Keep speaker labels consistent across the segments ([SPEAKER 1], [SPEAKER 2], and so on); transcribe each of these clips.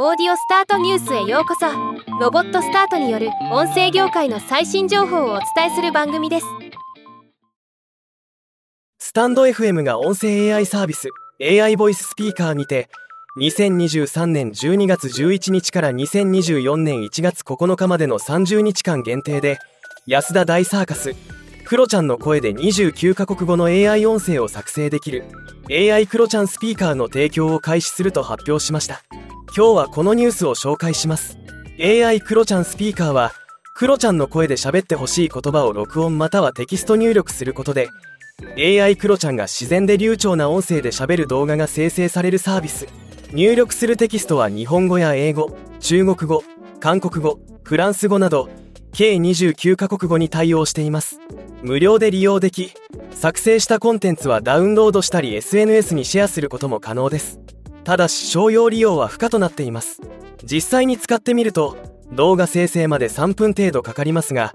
[SPEAKER 1] オーディオスタートニュースへようこそ。ロボットスタートによる音声業界の最新情報をお伝えする番組です。
[SPEAKER 2] スタンド FM が音声 AI サービス AI ボイススピーカーにて2023年12月11日から2024年1月9日までの30日間限定で安田大サーカスクロちゃんの声で29カ国語の AI 音声を作成できる AI クロちゃんスピーカーの提供を開始すると発表しました。今日はこのニュースを紹介します。AI クロちゃんスピーカーはクロちゃんの声で喋ってほしい言葉を録音またはテキスト入力することで AI クロちゃんが自然で流暢な音声で喋る動画が生成されるサービス。入力するテキストは日本語や英語中国語韓国語フランス語など計29カ国語に対応しています。無料で利用でき作成したコンテンツはダウンロードしたり SNS にシェアすることも可能です。ただし商用利用は不可となっています。実際に使ってみると動画生成まで3分程度かかりますが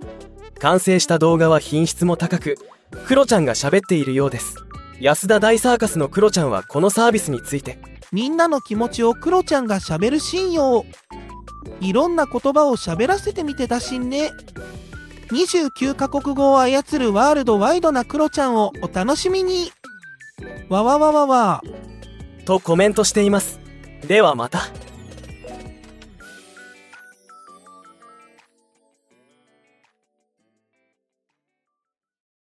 [SPEAKER 2] 完成した動画は品質も高くクロちゃんが喋っているようです。安田大サーカスのクロちゃんはこのサービスについて。
[SPEAKER 3] みんなの気持ちをクロちゃんが喋るシーンよいろんな言葉を喋らせてみてたしんね29カ国語を操るワールドワイドなクロちゃんをお楽しみに。わわわわわ。
[SPEAKER 2] とコメントしています。ではまた。